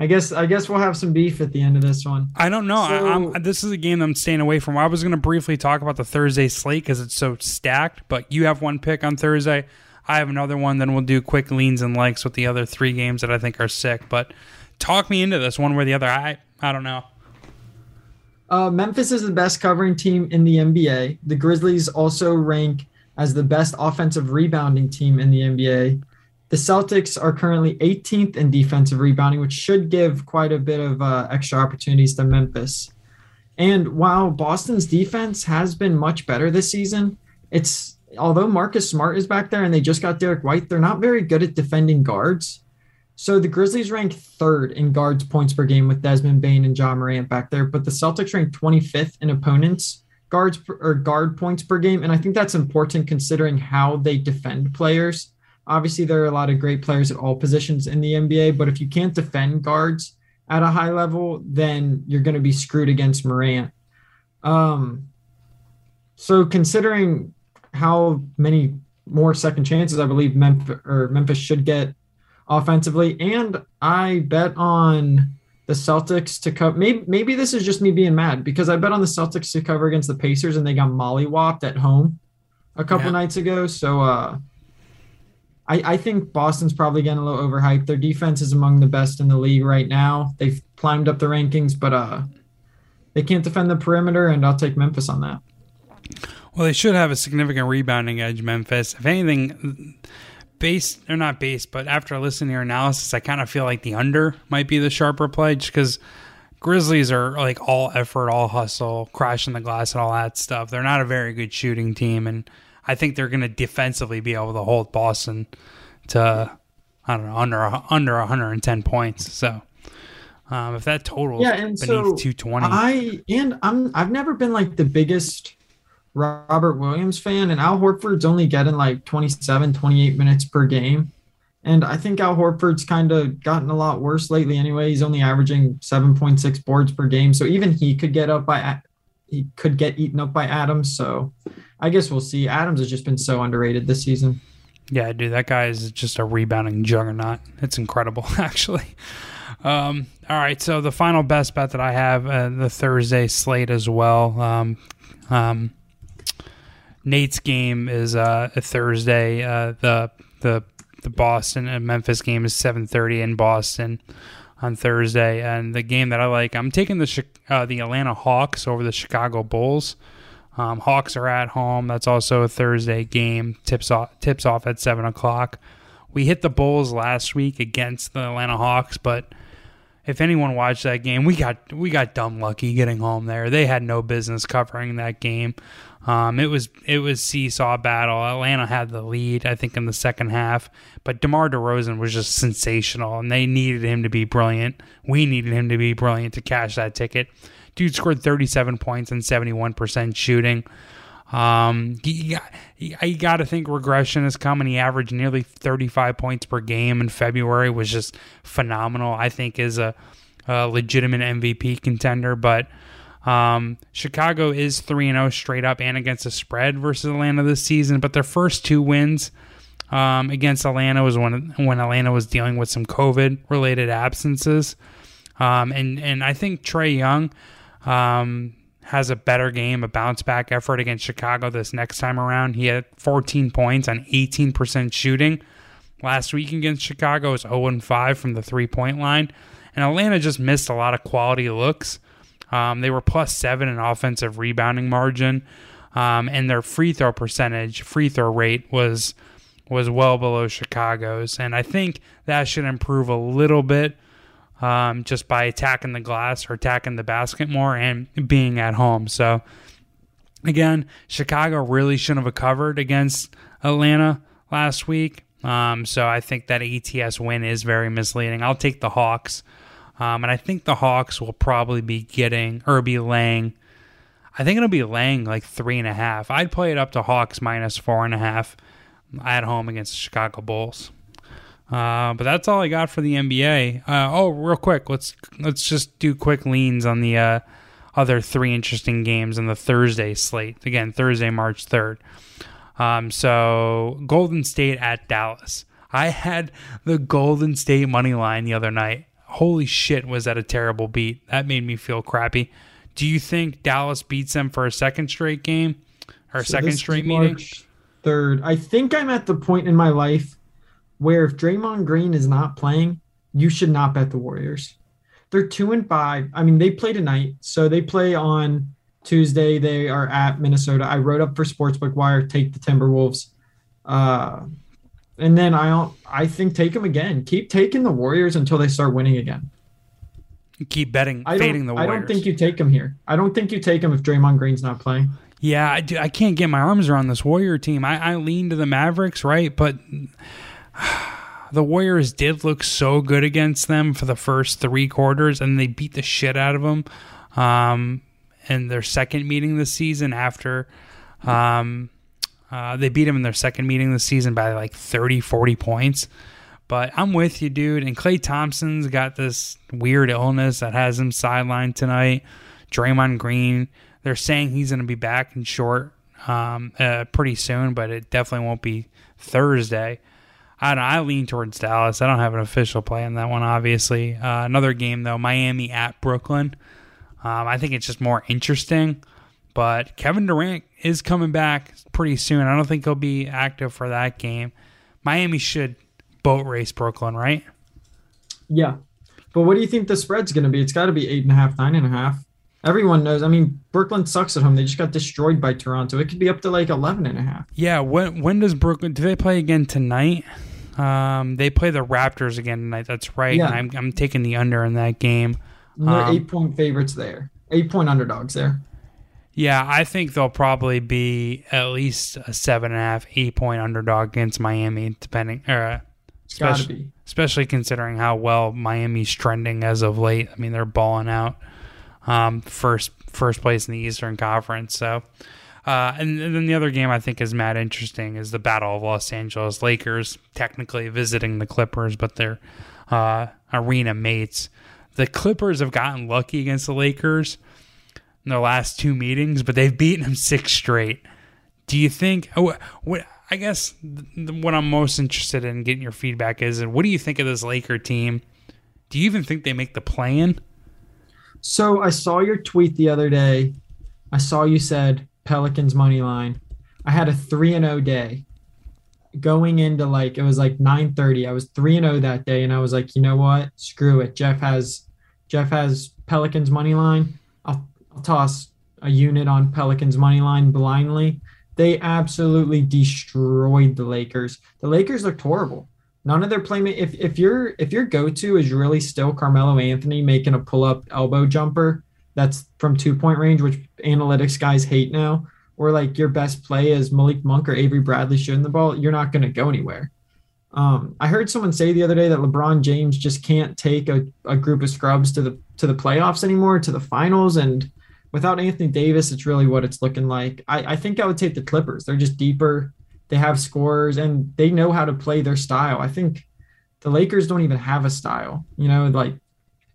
I guess I guess we'll have some beef at the end of this one. I don't know. So- I'm, this is a game I'm staying away from. I was going to briefly talk about the Thursday slate because it's so stacked. But you have one pick on Thursday. I have another one. Then we'll do quick leans and likes with the other three games that I think are sick. But talk me into this one way or the other. I I don't know. Uh, Memphis is the best covering team in the NBA. The Grizzlies also rank as the best offensive rebounding team in the NBA. The Celtics are currently 18th in defensive rebounding, which should give quite a bit of uh, extra opportunities to Memphis. And while Boston's defense has been much better this season, it's although Marcus Smart is back there and they just got Derrick White, they're not very good at defending guards. So the Grizzlies rank third in guards points per game with Desmond Bane and Ja Morant back there, but the Celtics rank 25th in opponents guards per, or guard points per game, and I think that's important considering how they defend players. Obviously, there are a lot of great players at all positions in the NBA, but if you can't defend guards at a high level, then you're going to be screwed against Morant. Um, so considering how many more second chances I believe Memphis or Memphis should get offensively, and I bet on the Celtics to cover. Maybe maybe this is just me being mad because I bet on the Celtics to cover against the Pacers and they got mollywopped at home a couple Yeah. nights ago. So uh, I I think Boston's probably getting a little overhyped. Their defense is among the best in the league right now. They've climbed up the rankings, but uh, they can't defend the perimeter, and I'll take Memphis on that. Well, they should have a significant rebounding edge, Memphis. If anything, based or not based, but after listening to your analysis, I kind of feel like the under might be the sharper play, just because Grizzlies are like all effort, all hustle, crashing the glass, and all that stuff. They're not a very good shooting team, and I think they're going to defensively be able to hold Boston to I don't know under under 110 points. So. Um, if that total Yeah, is and beneath so 220, I and I'm I've never been like the biggest Robert Williams fan, and Al Horford's only getting like 27, 28 minutes per game. And I think Al Horford's kind of gotten a lot worse lately anyway. He's only averaging 7.6 boards per game. So even he could get up by he could get eaten up by Adams. So I guess we'll see. Adams has just been so underrated this season. Yeah, dude, that guy is just a rebounding juggernaut. It's incredible, actually. Um, all right, so the final best bet that I have uh, the Thursday slate as well. Um, um, Nate's game is uh, a Thursday. Uh, the the the Boston and Memphis game is seven thirty in Boston on Thursday, and the game that I like, I'm taking the uh, the Atlanta Hawks over the Chicago Bulls. Um, Hawks are at home. That's also a Thursday game. Tips off tips off at seven o'clock. We hit the Bulls last week against the Atlanta Hawks, but if anyone watched that game, we got we got dumb lucky getting home there. They had no business covering that game. Um, it was it was seesaw battle. Atlanta had the lead, I think, in the second half, but DeMar DeRozan was just sensational, and they needed him to be brilliant. We needed him to be brilliant to cash that ticket. Dude scored 37 points and 71% shooting. Um, you you got to think regression is coming. He averaged nearly 35 points per game in February, was just phenomenal. I think is a, a legitimate MVP contender, but um, Chicago is 3 and 0 straight up and against the spread versus Atlanta this season, but their first two wins um, against Atlanta was when when Atlanta was dealing with some COVID related absences. Um, and, and I think Trae Young um, has a better game, a bounce back effort against Chicago this next time around. He had 14 points on 18% shooting. Last week against Chicago was 0 5 from the three point line. And Atlanta just missed a lot of quality looks. Um, they were plus seven in offensive rebounding margin. Um, and their free throw percentage, free throw rate was was well below Chicago's. And I think that should improve a little bit um, just by attacking the glass or attacking the basket more and being at home. So, again, Chicago really shouldn't have covered against Atlanta last week. Um, so I think that ATS win is very misleading. I'll take the Hawks. Um, and I think the Hawks will probably be getting or be laying. I think it'll be laying like three and a half. I'd play it up to Hawks minus four and a half at home against the Chicago Bulls. Uh, but that's all I got for the NBA. Uh, oh, real quick, let's let's just do quick leans on the uh, other three interesting games in the Thursday slate. Again, Thursday, March third. Um, so Golden State at Dallas. I had the Golden State money line the other night. Holy shit, was that a terrible beat? That made me feel crappy. Do you think Dallas beats them for a second straight game or So second straight meeting? Third. I think I'm at the point in my life where if Draymond Green is not playing, you should not bet the Warriors. They're two and five. I mean, they play tonight, so they play on Tuesday. They are at Minnesota. I wrote up for Sportsbook Wire. Take the Timberwolves, uh, and then I don't. I think take them again. Keep taking the Warriors until they start winning again. Keep betting, I fading don't. I don't think you take them here. I don't think you take them if Draymond Green's not playing. Yeah, I, do, I can't get my arms around this Warrior team. I, I lean to the Mavericks, right? But the Warriors did look so good against them for the first three quarters, and they beat the shit out of them um, in their second meeting this season. After um, uh, they beat them in their second meeting this season by like 30, 40 points. But I'm with you, dude. And Klay Thompson's got this weird illness that has him sidelined tonight. Draymond Green, they're saying he's going to be back in short um, uh, pretty soon, but it definitely won't be Thursday. I don't, I lean towards Dallas. I don't have an official play on that one, obviously. Uh, another game though, Miami at Brooklyn. Um, I think it's just more interesting. But Kevin Durant is coming back pretty soon. I don't think he'll be active for that game. Miami should boat race Brooklyn, right? Yeah. But what do you think the spread's going to be? It's got to be eight and a half, nine and a half. Everyone knows. I mean, Brooklyn sucks at home. They just got destroyed by Toronto. It could be up to like 11 and a half. Yeah. When when does Brooklyn? Do they play again tonight? Um, they play the Raptors again tonight. That's right. Yeah. I'm I'm taking the under in that game. And they're Um, eight point favorites there. Eight point underdogs there. Yeah, I think they'll probably be at least a seven and a half, eight point underdog against Miami, depending. Uh, to especially, be. especially considering how well Miami's trending as of late. I mean, they're balling out. Um, first first place in the Eastern Conference. So, uh, and, and then the other game I think is mad interesting is the Battle of Los Angeles Lakers, technically visiting the Clippers, but they're uh, arena mates. The Clippers have gotten lucky against the Lakers in their last two meetings, but they've beaten them six straight. Do you think? Oh, what I guess what I'm most interested in getting your feedback is, what do you think of this Laker team? Do you even think they make the play-in? So I saw your tweet the other day. I saw you said Pelicans money line. I had a three and zero day. Going into like it was like nine thirty. I was three and zero that day, and I was like, you know what? Screw it. Geoff has Geoff has Pelicans money line. I'll I'll toss a unit on Pelicans money line blindly. They absolutely destroyed the Lakers. The Lakers looked horrible. None of their playmate. If if your if your go to is really still Carmelo Anthony making a pull up elbow jumper that's from two point range, which analytics guys hate now, or like your best play is Malik Monk or Avery Bradley shooting the ball, you're not going to go anywhere. Um, I heard someone say the other day that LeBron James just can't take a, a group of scrubs to the to the playoffs anymore, to the finals, and without Anthony Davis, it's really what it's looking like. I, I think I would take the Clippers. They're just deeper. They have scores and they know how to play their style. I think the Lakers don't even have a style. You know, like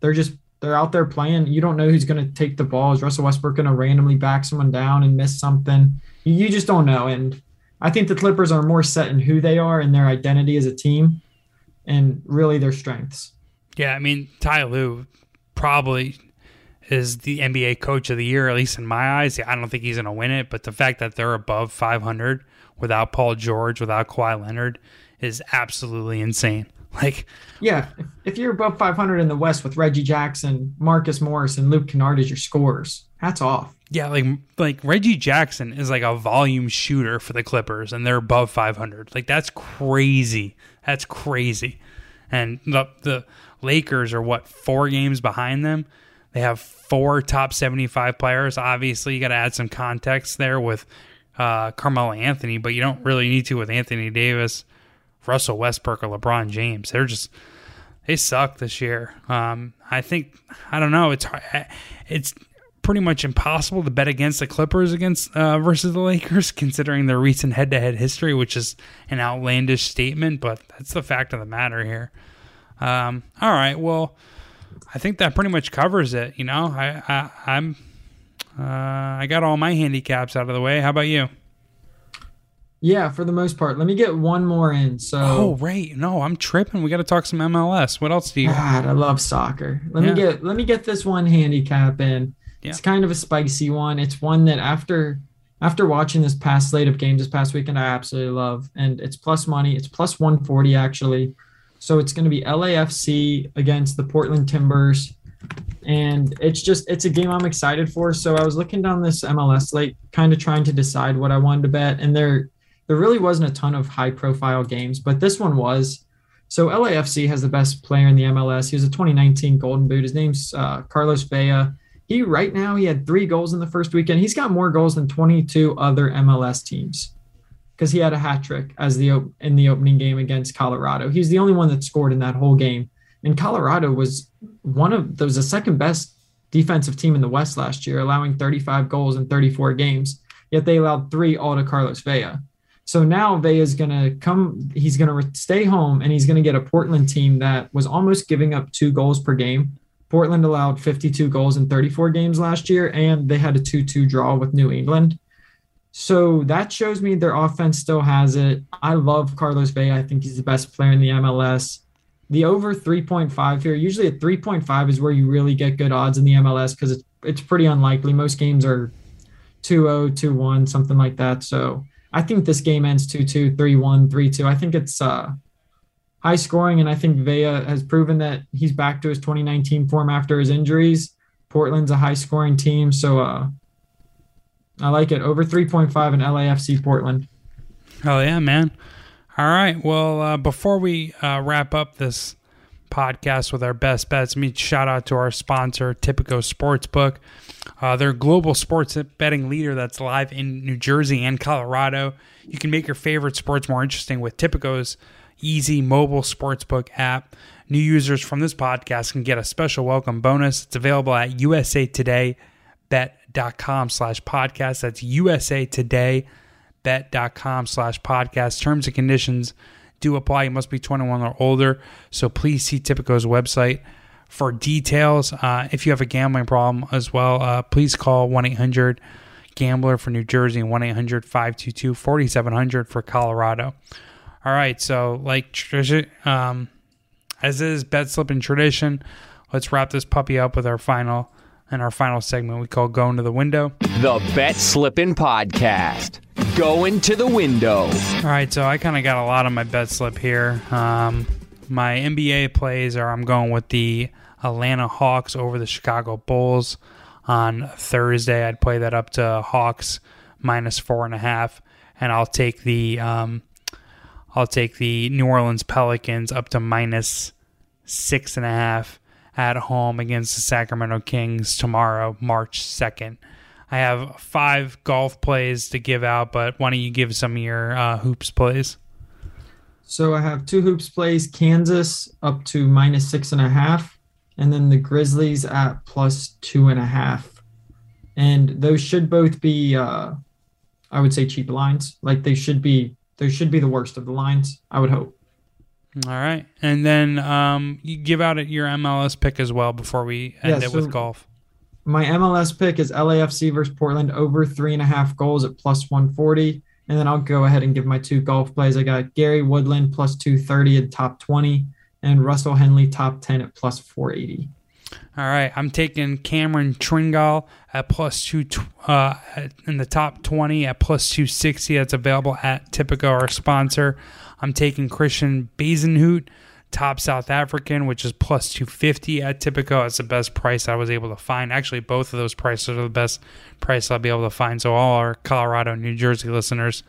they're just they're out there playing. You don't know who's going to take the ball. Is Russell Westbrook going to randomly back someone down and miss something? You, you just don't know. And I think the Clippers are more set in who they are and their identity as a team, and really their strengths. Yeah, I mean Ty Lue probably is the NBA Coach of the Year, at least in my eyes. I don't think he's going to win it, but the fact that they're above 500 without Paul George, without Kawhi Leonard, is absolutely insane. Like, Yeah, if, if you're above 500 in the West with Reggie Jackson, Marcus Morris, and Luke Kennard as your scorers, hats off. yeah, like like Reggie Jackson is like a volume shooter for the Clippers, and they're above 500. Like that's crazy. That's crazy. And the the Lakers are what four games behind them. They have four top 75 players. Obviously, you got to add some context there with uh, Carmelo Anthony, but you don't really need to with Anthony Davis, Russell Westbrook, or LeBron James. They're just they suck this year. Um, I think I don't know. It's it's pretty much impossible to bet against the Clippers against uh, versus the Lakers, considering their recent head-to-head history, which is an outlandish statement, but that's the fact of the matter here. Um, all right, well, I think that pretty much covers it. You know, I, I I'm uh, I got all my handicaps out of the way. How about you? Yeah, for the most part. Let me get one more in. So, Oh, right. No, I'm tripping. We got to talk some MLS. What else do you? God, I love soccer. Let Yeah. me get let me get this one handicap in. Yeah. It's kind of a spicy one. It's one that after after watching this past slate of games this past weekend, I absolutely love. And it's plus money. It's plus 140 actually. So it's going to be LAFC against the Portland Timbers. And it's just it's a game I'm excited for. So I was looking down this MLS slate, kind of trying to decide what I wanted to bet. And there there really wasn't a ton of high profile games, but this one was. So LAFC has the best player in the MLS. He was a 2019 Golden Boot. His name's uh, Carlos Vela. He right now he had three goals in the first weekend. He's got more goals than 22 other MLS teams because he had a hat trick as the in the opening game against Colorado. He's the only one that scored in that whole game. And Colorado was one of was the second best defensive team in the West last year, allowing 35 goals in 34 games. Yet they allowed three all to Carlos Vela. So now Vea's going to come, he's going to stay home and he's going to get a Portland team that was almost giving up two goals per game. Portland allowed 52 goals in 34 games last year, and they had a 2 2 draw with New England. So that shows me their offense still has it. I love Carlos Vela. I think he's the best player in the MLS. The over 3.5 here, usually at 3.5 is where you really get good odds in the MLS because it's it's pretty unlikely. Most games are 2-0, 2-1, something like that. So I think this game ends 2-2, 3-1, 3-2. I think it's uh, high scoring, and I think Vela has proven that he's back to his 2019 form after his injuries. Portland's a high scoring team, so uh, I like it. Over 3.5 in LAFC Portland. Hell yeah, man. All right. Well, uh, before we uh, wrap up this podcast with our best bets, me shout out to our sponsor, Tipico Sportsbook. Uh, they're a global sports betting leader that's live in New Jersey and Colorado. You can make your favorite sports more interesting with Tipico's easy mobile sportsbook app. New users from this podcast can get a special welcome bonus. It's available at usatodaybet.com slash podcast. That's usatodaybet.com slash podcast. Terms and conditions do apply. You must be 21 or older. So please see Tipico's website for details. Uh, if you have a gambling problem as well, uh, please call 1 800 Gambler for New Jersey and 1 800 522 4700 for Colorado. All right, so like um, as is bet slipping tradition, let's wrap this puppy up with our final and our final segment we call going to the window. The Bet Slippin' Podcast. Going to the window. All right, so I kind of got a lot on my bet slip here. Um, my NBA plays are I'm going with the Atlanta Hawks over the Chicago Bulls on Thursday. I'd play that up to Hawks minus four and a half, and I'll take the um, I'll take the New Orleans Pelicans up to minus six and a half at home against the Sacramento Kings tomorrow, March 2nd. I have five golf plays to give out, but why don't you give some of your uh, hoops plays? So I have two hoops plays Kansas up to minus six and a half, and then the Grizzlies at plus two and a half. And those should both be, uh, I would say, cheap lines. Like they should be they should be the worst of the lines. I would hope. All right, and then um, you give out your MLS pick as well before we end yeah, it so with golf. My MLS pick is LAFC versus Portland over three and a half goals at plus one forty, and then I'll go ahead and give my two golf plays. I got Gary Woodland plus two thirty at top twenty, and Russell Henley top ten at plus four eighty. All right, I'm taking Cameron Tringale at plus two uh, in the top 20 at plus 260. That's available at Tipico, our sponsor. I'm taking Christiaan Bezuidenhout, top South African, which is plus 250 at Tipico. That's the best price I was able to find. Actually, both of those prices are the best price I'll be able to find. So, all our Colorado, New Jersey listeners,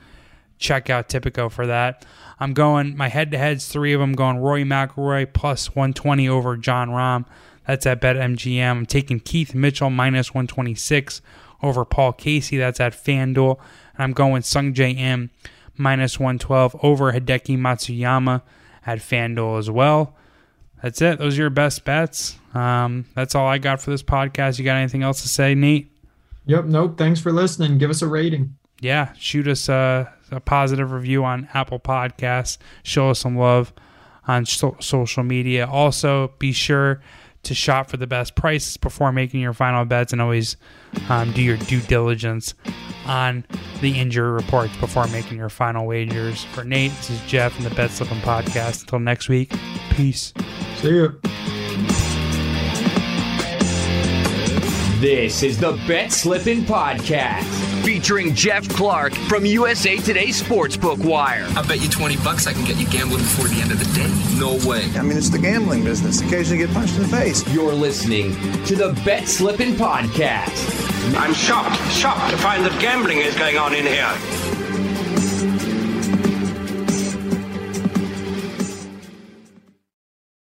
check out Tipico for that. I'm going, my head to heads, three of them going Rory McIlroy plus 120 over Jon Rahm. That's at BetMGM. I'm taking Keith Mitchell minus 126 over Paul Casey. That's at FanDuel. And I'm going Sungjae Im minus 112 over Hideki Matsuyama at FanDuel as well. That's it. Those are your best bets. Um, that's all I got for this podcast. You got anything else to say, Nate? Yep. Nope. Thanks for listening. Give us a rating. Yeah. Shoot us a, a positive review on Apple Podcasts. Show us some love on so- social media. Also, be sure to shop for the best prices before making your final bets and always um, do your due diligence on the injury reports before making your final wagers. For Nate, this is Geoff from the Bet Slippin' Podcast. Until next week, peace. See you. This is the Bet Slippin' Podcast, featuring Geoff Clark from USA Today Sportsbook Wire. I bet you 20 bucks I can get you gambling before the end of the day. No way. I mean, it's the gambling business. Occasionally get punched in the face. You're listening to the Bet Slippin' Podcast. I'm shocked, shocked to find that gambling is going on in here.